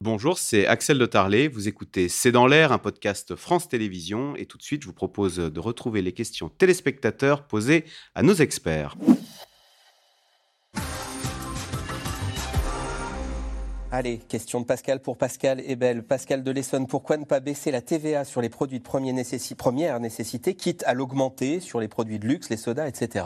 Bonjour, c'est Axel de Tarlet. Vous écoutez C'est dans l'air, un podcast France Télévisions. Et tout de suite, je vous propose de retrouver les questions téléspectateurs posées à nos experts. Allez, question de Pascal pour Pascal et Belle. Pascal de l'Essonne, pourquoi ne pas baisser la TVA sur les produits de première nécessité, quitte à l'augmenter sur les produits de luxe, les sodas, etc.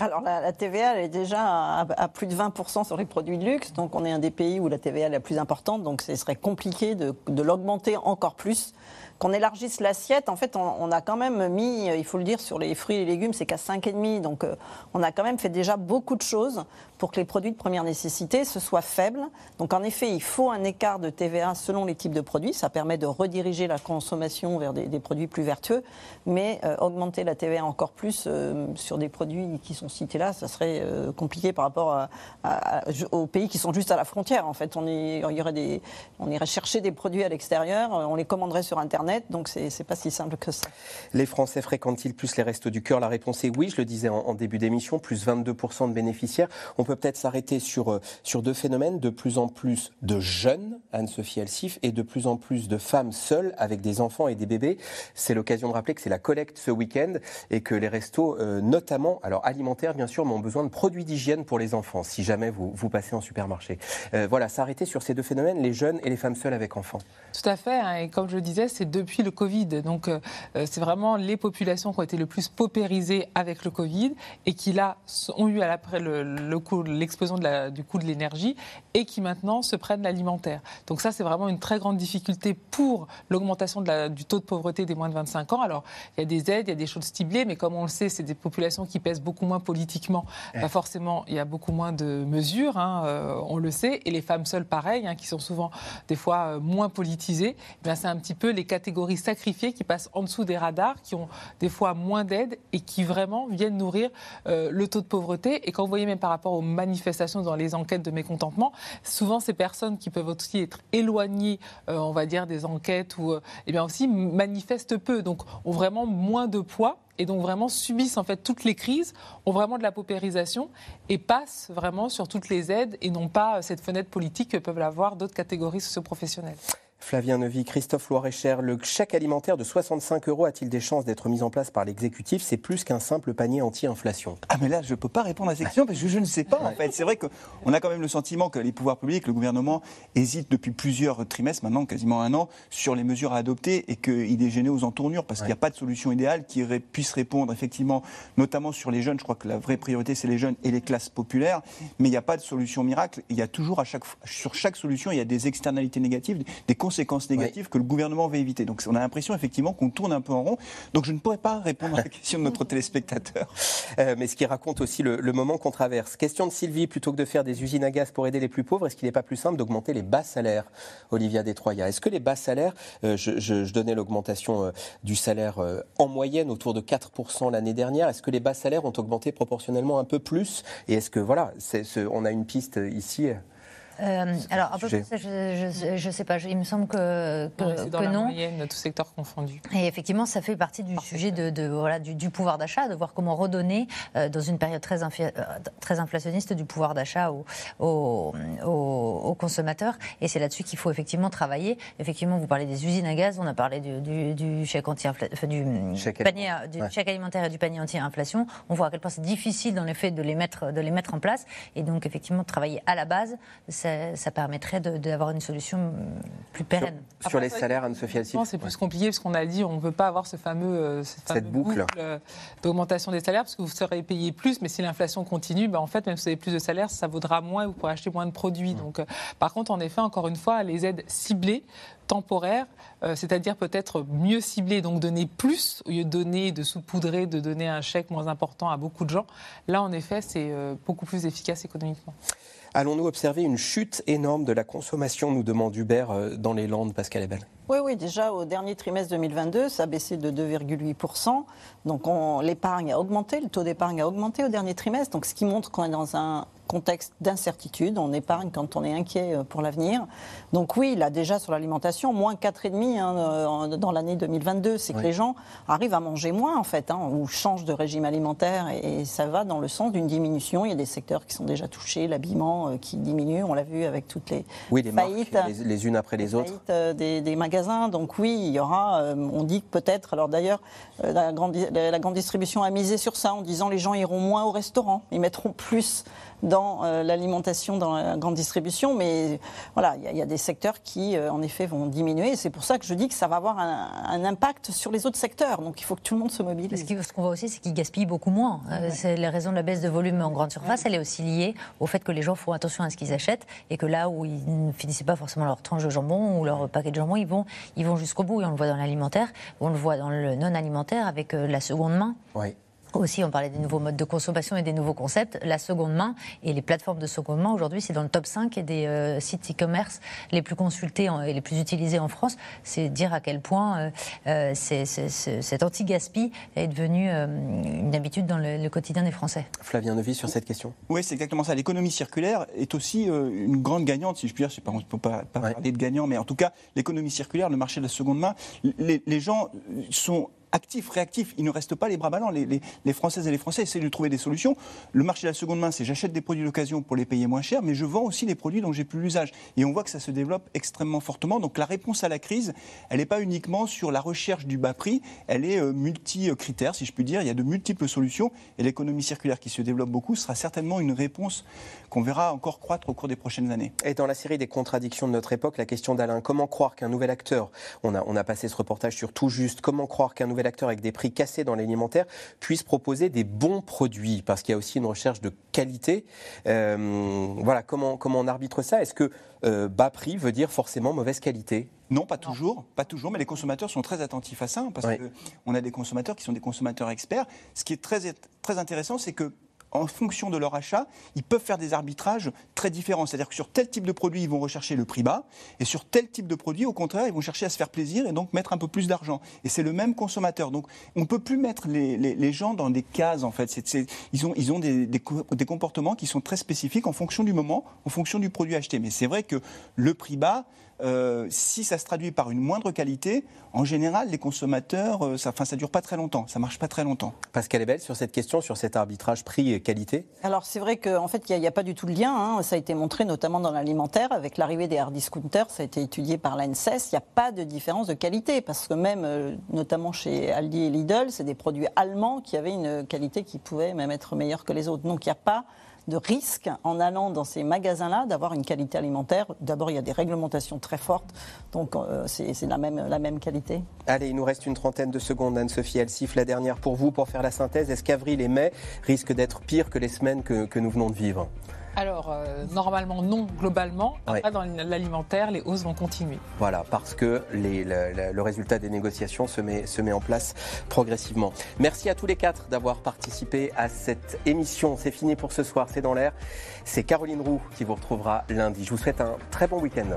Alors la, TVA, elle est déjà à, plus de 20% sur les produits de luxe, donc on est un des pays où la TVA est la plus importante, donc ce serait compliqué de l'augmenter encore plus qu'on élargisse l'assiette, en fait, on, a quand même mis, il faut le dire, sur les fruits et légumes, c'est qu'à 5,5. Donc, euh, on a quand même fait déjà beaucoup de choses pour que les produits de première nécessité se soient faibles. Donc, en effet, il faut un écart de TVA selon les types de produits. Ça permet de rediriger la consommation vers des, produits plus vertueux. Mais euh, augmenter la TVA encore plus euh, sur des produits qui sont cités là, ça serait compliqué par rapport aux pays qui sont juste à la frontière. En fait, on, y aurait des, on irait chercher des produits à l'extérieur, on les commanderait sur Internet donc c'est pas si simple que ça. Les Français fréquentent-ils plus les restos du cœur? La réponse est oui, je le disais en, début d'émission, plus 22% de bénéficiaires. On peut peut-être s'arrêter sur, euh, sur deux phénomènes, de plus en plus de jeunes, Anne-Sophie Alsif, et de plus en plus de femmes seules avec des enfants et des bébés. C'est l'occasion de rappeler que c'est la collecte ce week-end et que les restos, euh, notamment, alors alimentaires bien sûr, mais ont besoin de produits d'hygiène pour les enfants, si jamais vous, vous passez en supermarché. Euh, voilà, s'arrêter sur ces deux phénomènes, les jeunes et les femmes seules avec enfants. Tout à fait, hein, et comme je le disais, c'est deux depuis le Covid. Donc, euh, euh, c'est vraiment les populations qui ont été le plus paupérisées avec le Covid et qui, là, ont eu après l'explosion du coût de l'énergie et qui maintenant se prennent l'alimentaire. Donc, ça, c'est vraiment une très grande difficulté pour l'augmentation du taux de pauvreté des moins de 25 ans. Alors, il y a des aides, il y a des choses ciblées, mais comme on le sait, c'est des populations qui pèsent beaucoup moins politiquement. Forcément, il y a beaucoup moins de mesures, hein, euh, on le sait. Et les femmes seules, pareil, hein, qui sont souvent des fois moins politisées, eh c'est un petit peu les catégories catégories sacrifiées qui passent en dessous des radars, qui ont des fois moins d'aide et qui vraiment viennent nourrir euh, le taux de pauvreté. Et quand vous voyez même par rapport aux manifestations dans les enquêtes de mécontentement, souvent ces personnes qui peuvent aussi être éloignées, euh, on va dire, des enquêtes ou euh, eh bien aussi manifestent peu, donc ont vraiment moins de poids et donc vraiment subissent en fait toutes les crises, ont vraiment de la paupérisation et passent vraiment sur toutes les aides et n'ont pas cette fenêtre politique que peuvent avoir d'autres catégories socioprofessionnelles. Flavien Nevy, Christophe Loirecher, le chèque alimentaire de 65 euros a-t-il des chances d'être mis en place par l'exécutif? C'est plus qu'un simple panier anti-inflation. Ah mais là, je ne peux pas répondre à cette question parce que je ne sais pas en fait. C'est vrai qu'on a quand même le sentiment que les pouvoirs publics, le gouvernement, hésitent depuis plusieurs trimestres, maintenant quasiment un an, sur les mesures à adopter et qu'il est gêné aux entournures parce qu'il n'y a pas de solution idéale qui puisse répondre effectivement, notamment sur les jeunes. Je crois que la vraie priorité, c'est les jeunes et les classes populaires. Mais il n'y a pas de solution miracle. Il y a toujours, à chaque, sur chaque solution, il y a des externalités négatives, des conséquences négatives que le gouvernement veut éviter. Donc on a l'impression effectivement qu'on tourne un peu en rond. Donc je ne pourrais pas répondre à la question de notre téléspectateur. Euh, mais ce qui raconte aussi le, moment qu'on traverse. Question de Sylvie, plutôt que de faire des usines à gaz pour aider les plus pauvres, est-ce qu'il n'est pas plus simple d'augmenter les bas salaires, Olivia Détroya Est-ce que les bas salaires, euh, je, donnais l'augmentation euh, du salaire en moyenne autour de 4% l'année dernière, est-ce que les bas salaires ont augmenté proportionnellement un peu plus? Et est-ce que, voilà, on a une piste ici euh, alors, un peu plus, je ne sais pas. Il me semble que, que non. dans la moyenne, tout secteur confondu. Et effectivement, ça fait partie du sujet de, voilà, du, pouvoir d'achat, de voir comment redonner, euh, dans une période très, euh, très inflationniste, du pouvoir d'achat aux, aux, consommateurs. Et c'est là-dessus qu'il faut effectivement travailler. Effectivement, vous parlez des usines à gaz, on a parlé du, du chèque anti du, chèque panier, du chèque alimentaire et du panier anti-inflation. On voit à quel point c'est difficile, dans les faits, de les mettre, de les mettre en place. Et donc, effectivement, travailler à la base. Ça, ça, permettrait d'avoir une solution plus pérenne. Sur, les salaires, Anne-Sophie C'est plus compliqué parce qu'on a dit on ne veut pas avoir ce fameux, euh, cette, boucle, euh, d'augmentation des salaires parce que vous serez payé plus, mais si l'inflation continue, ben en fait, même si vous avez plus de salaires, ça vaudra moins et vous pourrez acheter moins de produits. Mmh. Donc, euh, par contre, en effet, encore une fois, les aides ciblées temporaires, c'est-à-dire peut-être mieux ciblées, donc donner plus au lieu de donner, de saupoudrer, de donner un chèque moins important à beaucoup de gens. Là, en effet, c'est beaucoup plus efficace économiquement. Allons-nous observer une chute énorme de la consommation, nous demande Hubert, euh, dans les Landes, Pascal Ebel Oui, oui, déjà au dernier trimestre 2022, ça a baissé de 2,8%. Donc l'épargne a augmenté, le taux d'épargne a augmenté au dernier trimestre. Donc ce qui montre qu'on est dans un contexte d'incertitude. On épargne quand on est inquiet euh, pour l'avenir. Donc oui, a déjà sur l'alimentation, moins 4,5 hein, euh, dans l'année 2022. C'est que les gens arrivent à manger moins, en fait, hein, ou changent de régime alimentaire. Et, ça va dans le sens d'une diminution. Il y a des secteurs qui sont déjà touchés, l'habillement euh, qui diminue. On l'a vu avec toutes les, oui, les faillites. les, unes après les, autres. des, des, magasins. Donc oui, il y aura, on dit que peut-être, alors d'ailleurs, la grande, la grande distribution a misé sur ça en disant les gens iront moins au restaurant. Ils mettront plus dans euh, l'alimentation, dans la grande distribution. Mais voilà, il y, a des secteurs qui, euh, en effet, vont diminuer. C'est pour ça que je dis que ça va avoir un, impact sur les autres secteurs. Donc il faut que tout le monde se mobilise. Ce qu'on voit aussi, c'est qu'ils gaspillent beaucoup moins. Euh, c'est la raison de la baisse de volume en grande surface. Elle est aussi liée au fait que les gens font attention à ce qu'ils achètent et que là où ils ne finissaient pas forcément leur tranche de jambon ou leur paquet de jambon, ils vont, ils vont jusqu'au bout. Et on le voit dans l'alimentaire, on le voit dans le non alimentaire avec la seconde main. Oui. Aussi, on parlait des nouveaux modes de consommation et des nouveaux concepts. La seconde main et les plateformes de seconde main, aujourd'hui, c'est dans le top 5 des euh, sites e-commerce les plus consultés et les plus utilisés en France. C'est dire à quel point euh, euh cet anti-gaspi est devenu euh, une habitude dans le, quotidien des Français. Flavien Neuvy, sur cette question Oui, c'est exactement ça. L'économie circulaire est aussi une grande gagnante, si je puis dire. Je pas, on ne peut pas, parler de gagnant, mais en tout cas, l'économie circulaire, le marché de la seconde main, les, les gens sont actifs, réactifs. Il ne reste pas les bras ballants. Les, Françaises et les Français essaient de trouver des solutions. Le marché de la seconde main, c'est j'achète des produits d'occasion pour les payer moins cher, mais je vends aussi les produits dont j'ai plus l'usage. Et on voit que ça se développe extrêmement fortement. Donc la réponse à la crise, elle n'est pas uniquement sur la recherche du bas prix, elle est euh, multi-critères, si je puis dire. Il y a de multiples solutions. Et l'économie circulaire qui se développe beaucoup sera certainement une réponse qu'on verra encore croître au cours des prochaines années. Et dans la série des contradictions de notre époque, la question d'Alain, comment croire qu'un nouvel acteur, on a, on a passé ce reportage sur tout juste, comment croire qu'un nouvel acteur avec des prix cassés dans l'alimentaire puisse proposer des bons produits Parce qu'il y a aussi une recherche de qualité. Euh, voilà, comment, comment on arbitre ça? Est-ce que euh, bas prix veut dire forcément mauvaise qualité? Non, pas toujours, pas toujours, mais les consommateurs sont très attentifs à ça, hein, parce qu'on a des consommateurs qui sont des consommateurs experts. Ce qui est très, très intéressant, c'est que en fonction de leur achat, ils peuvent faire des arbitrages très différents. C'est-à-dire que sur tel type de produit, ils vont rechercher le prix bas, et sur tel type de produit, au contraire, ils vont chercher à se faire plaisir et donc mettre un peu plus d'argent. Et c'est le même consommateur. Donc on ne peut plus mettre les, gens dans des cases, en fait. ils ont, des, comportements qui sont très spécifiques en fonction du moment, en fonction du produit acheté. Mais c'est vrai que le prix bas, euh, si ça se traduit par une moindre qualité, en général, les consommateurs, euh, ça, ne dure pas très longtemps, ça marche pas très longtemps. Pascal Ebel, sur cette question, sur cet arbitrage prix-qualité Alors c'est vrai qu'en fait, il n'y a, pas du tout de lien. Hein. Ça a été montré notamment dans l'alimentaire, avec l'arrivée des hard discounters, ça a été étudié par l'ANSES. Il n'y a pas de différence de qualité, parce que même, euh, notamment chez Aldi et Lidl, c'est des produits allemands qui avaient une qualité qui pouvait même être meilleure que les autres. Donc il n'y a pas de risque en allant dans ces magasins-là d'avoir une qualité alimentaire. D'abord, il y a des réglementations très fortes, donc euh, c'est la même, la même qualité. Allez, il nous reste une trentaine de secondes, Anne-Sophie Elsif. La dernière pour vous, pour faire la synthèse. Est-ce qu'avril et mai risquent d'être pires que les semaines que nous venons de vivre? Alors, euh, normalement, non, globalement. Après, dans l'alimentaire, les hausses vont continuer. Voilà, parce que le, résultat des négociations se met, se met en place progressivement. Merci à tous les quatre d'avoir participé à cette émission. C'est fini pour ce soir, c'est dans l'air. C'est Caroline Roux qui vous retrouvera lundi. Je vous souhaite un très bon week-end.